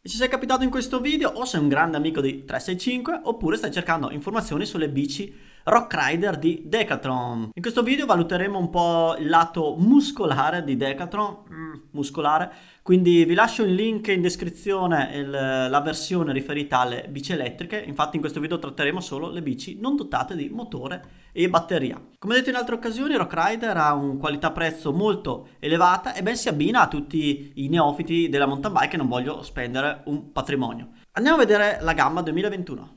E ci sei capitato in questo video o sei un grande amico di 365 oppure stai cercando informazioni sulle bici Rock Rider di Decathlon. In questo video valuteremo un po' il lato muscolare di Decathlon, mm, muscolare, quindi vi lascio il link in descrizione il, la versione riferita alle bici elettriche, infatti in questo video tratteremo solo le bici non dotate di motore e batteria. Come detto in altre occasioni, Rock Rider ha un qualità-prezzo molto elevata e ben si abbina a tutti i neofiti della mountain bike e non voglio spendere un patrimonio. Andiamo a vedere la gamma 2021.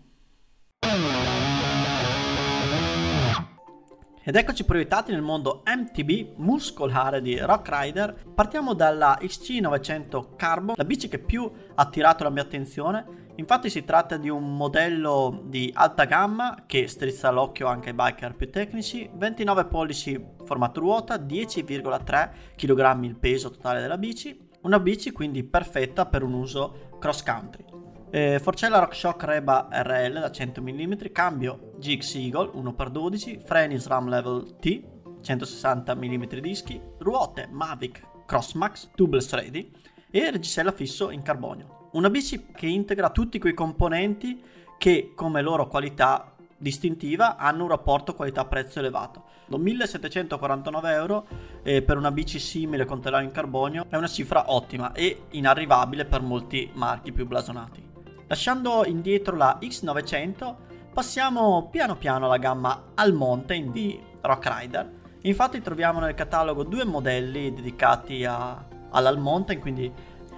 Ed eccoci proiettati nel mondo MTB muscolare di Rock Rider. Partiamo dalla XC900 Carbon, la bici che più ha attirato la mia attenzione. Infatti si tratta di un modello di alta gamma che strizza l'occhio anche ai biker più tecnici, 29 pollici formato ruota, 10,3 kg il peso totale della bici, una bici quindi perfetta per un uso cross country. Eh, forcella RockShox Reba RL da 100 mm, cambio GX Eagle 1x12, freni SRAM Level T 160 mm dischi, ruote Mavic Crossmax tubeless ready e reggisella fisso in carbonio. Una bici che integra tutti quei componenti che come loro qualità distintiva hanno un rapporto qualità-prezzo elevato. 1749 euro eh, per una bici simile con telaio in carbonio è una cifra ottima e inarrivabile per molti marchi più blasonati. Lasciando indietro la X900, passiamo piano piano alla gamma All Mountain di Rock Rider. Infatti troviamo nel catalogo due modelli dedicati a, all'All Mountain, quindi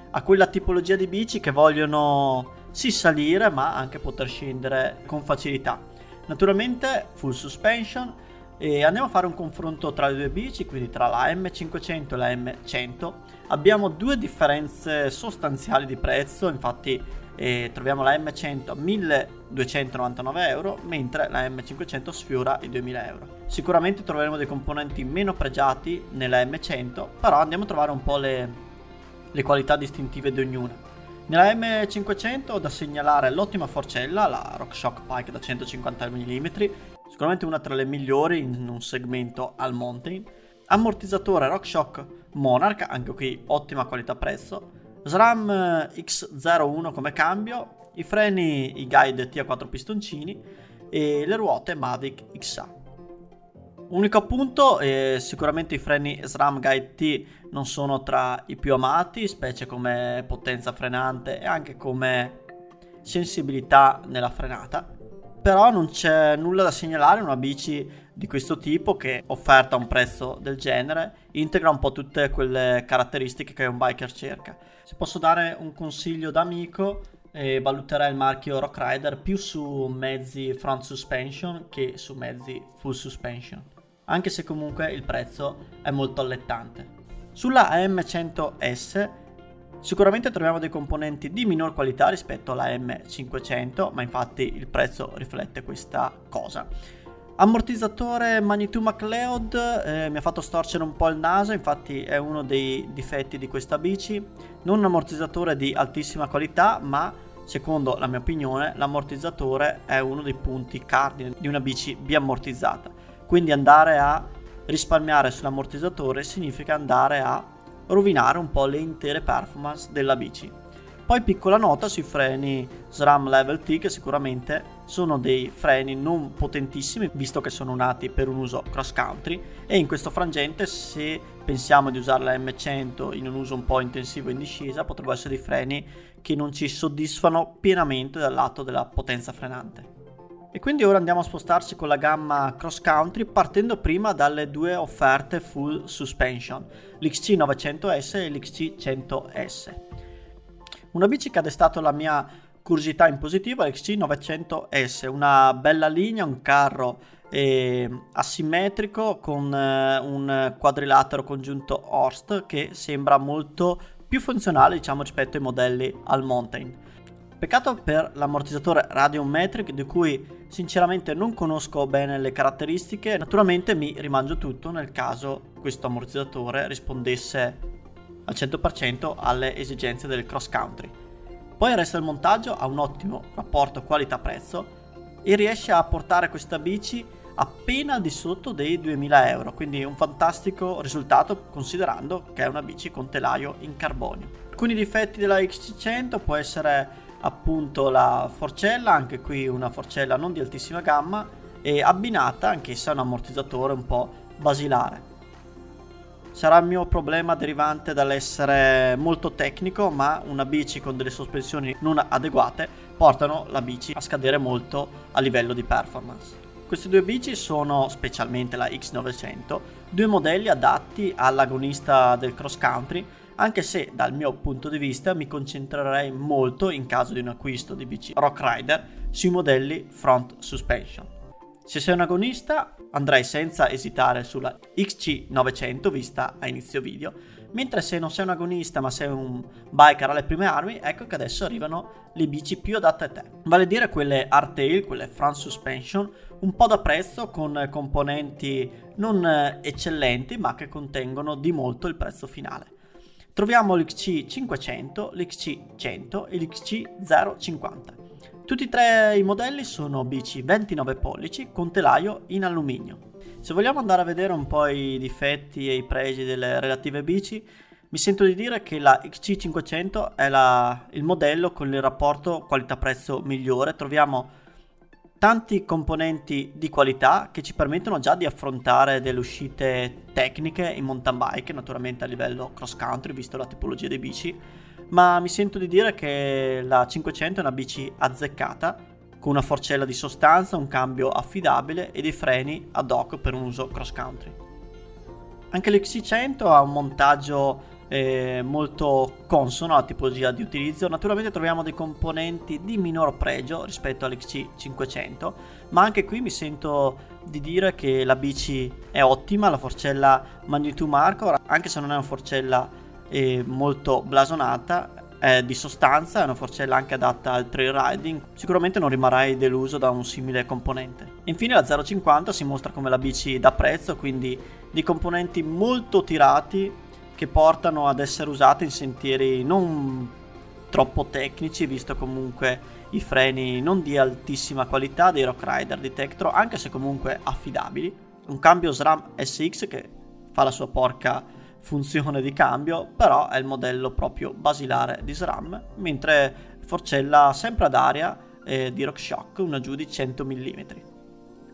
a quella tipologia di bici che vogliono sì salire ma anche poter scendere con facilità. Naturalmente full suspension e andiamo a fare un confronto tra le due bici, quindi tra la M500 e la M100. Abbiamo due differenze sostanziali di prezzo, infatti e troviamo la M100 a 1299 euro mentre la M500 sfiora i 2000 euro. Sicuramente troveremo dei componenti meno pregiati nella M100 però andiamo a trovare un po' le, le qualità distintive di ognuna. Nella M500 ho da segnalare l'ottima forcella, la RockShox Pike da 150 mm, sicuramente una tra le migliori in un segmento al mountain. Ammortizzatore RockShox Monarch, anche qui ottima qualità prezzo SRAM X01 come cambio, i freni i guide T a 4 pistoncini e le ruote Mavic XA. Unico appunto, eh, sicuramente i freni SRAM Guide T non sono tra i più amati, specie come potenza frenante e anche come sensibilità nella frenata. Però non c'è nulla da segnalare, una bici di questo tipo che offerta a un prezzo del genere integra un po' tutte quelle caratteristiche che un biker cerca. Se posso dare un consiglio da amico, eh, valuterei il marchio Rock Rider più su mezzi front suspension che su mezzi full suspension, anche se comunque il prezzo è molto allettante. Sulla M100S sicuramente troviamo dei componenti di minor qualità rispetto alla M500, ma infatti il prezzo riflette questa cosa. Ammortizzatore Manitou MacLeod eh, mi ha fatto storcere un po' il naso, infatti è uno dei difetti di questa bici. Non un ammortizzatore di altissima qualità, ma secondo la mia opinione l'ammortizzatore è uno dei punti cardine di una bici biammortizzata. Quindi andare a risparmiare sull'ammortizzatore significa andare a rovinare un po' le intere performance della bici. Poi piccola nota sui freni SRAM Level T che sicuramente sono dei freni non potentissimi visto che sono nati per un uso cross country e in questo frangente se pensiamo di usare la M100 in un uso un po' intensivo in discesa potrebbero essere dei freni che non ci soddisfano pienamente dal lato della potenza frenante. E quindi ora andiamo a spostarci con la gamma cross country partendo prima dalle due offerte full suspension, l'XC900S e l'XC100S. Una bici che ha destato la mia curiosità in positivo è l'XC900S, una bella linea, un carro eh, asimmetrico con eh, un quadrilatero congiunto Horst che sembra molto più funzionale diciamo rispetto ai modelli al mountain. Peccato per l'ammortizzatore Radion Metric di cui sinceramente non conosco bene le caratteristiche, naturalmente mi rimangio tutto nel caso questo ammortizzatore rispondesse al 100% alle esigenze del cross country. Poi il resto del montaggio ha un ottimo rapporto qualità-prezzo e riesce a portare questa bici appena di sotto dei 2000 euro, quindi un fantastico risultato considerando che è una bici con telaio in carbonio. Alcuni difetti della XC100 può essere appunto la forcella, anche qui una forcella non di altissima gamma e abbinata anch'essa a un ammortizzatore un po' basilare. Sarà il mio problema derivante dall'essere molto tecnico, ma una bici con delle sospensioni non adeguate portano la bici a scadere molto a livello di performance. Queste due bici sono, specialmente la X900, due modelli adatti all'agonista del cross country, anche se dal mio punto di vista mi concentrerei molto in caso di un acquisto di bici Rock Rider sui modelli front suspension. Se sei un agonista andrei senza esitare sulla XC900 vista a inizio video, mentre se non sei un agonista ma sei un biker alle prime armi, ecco che adesso arrivano le bici più adatte a te. Vale a dire quelle hardtail, quelle front suspension, un po' da prezzo con componenti non eccellenti ma che contengono di molto il prezzo finale. Troviamo l'XC500, l'XC100 e l'XC050. Tutti e tre i modelli sono bici 29 pollici con telaio in alluminio. Se vogliamo andare a vedere un po' i difetti e i pregi delle relative bici, mi sento di dire che la XC500 è la, il modello con il rapporto qualità-prezzo migliore. Troviamo tanti componenti di qualità che ci permettono già di affrontare delle uscite tecniche in mountain bike, naturalmente a livello cross country, visto la tipologia dei bici ma mi sento di dire che la 500 è una bici azzeccata, con una forcella di sostanza, un cambio affidabile e dei freni ad hoc per un uso cross country. Anche l'XC100 ha un montaggio eh, molto consono alla tipologia di utilizzo. Naturalmente troviamo dei componenti di minor pregio rispetto all'XC500, ma anche qui mi sento di dire che la bici è ottima, la forcella Magnitude Marco, anche se non è una forcella e molto blasonata è di sostanza, è una forcella anche adatta al trail riding, sicuramente non rimarrai deluso da un simile componente. Infine la 050 si mostra come la bici da prezzo, quindi di componenti molto tirati che portano ad essere usate in sentieri non troppo tecnici, visto comunque i freni non di altissima qualità dei Rock Rider di Tektro, anche se comunque affidabili. Un cambio SRAM SX che fa la sua porca funzione di cambio, però è il modello proprio basilare di SRAM, mentre forcella sempre ad aria eh, di RockShox, una giù di 100 mm.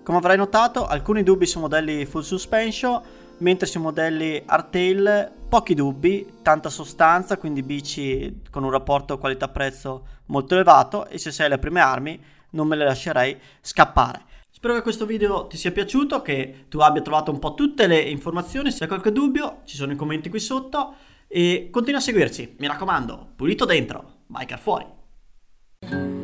Come avrai notato, alcuni dubbi su modelli full suspension, mentre su modelli hardtail pochi dubbi, tanta sostanza, quindi bici con un rapporto qualità-prezzo molto elevato e se sei alle prime armi non me le lascerei scappare. Spero che questo video ti sia piaciuto, che tu abbia trovato un po' tutte le informazioni, se hai qualche dubbio ci sono i commenti qui sotto e continua a seguirci, mi raccomando, pulito dentro, biker fuori.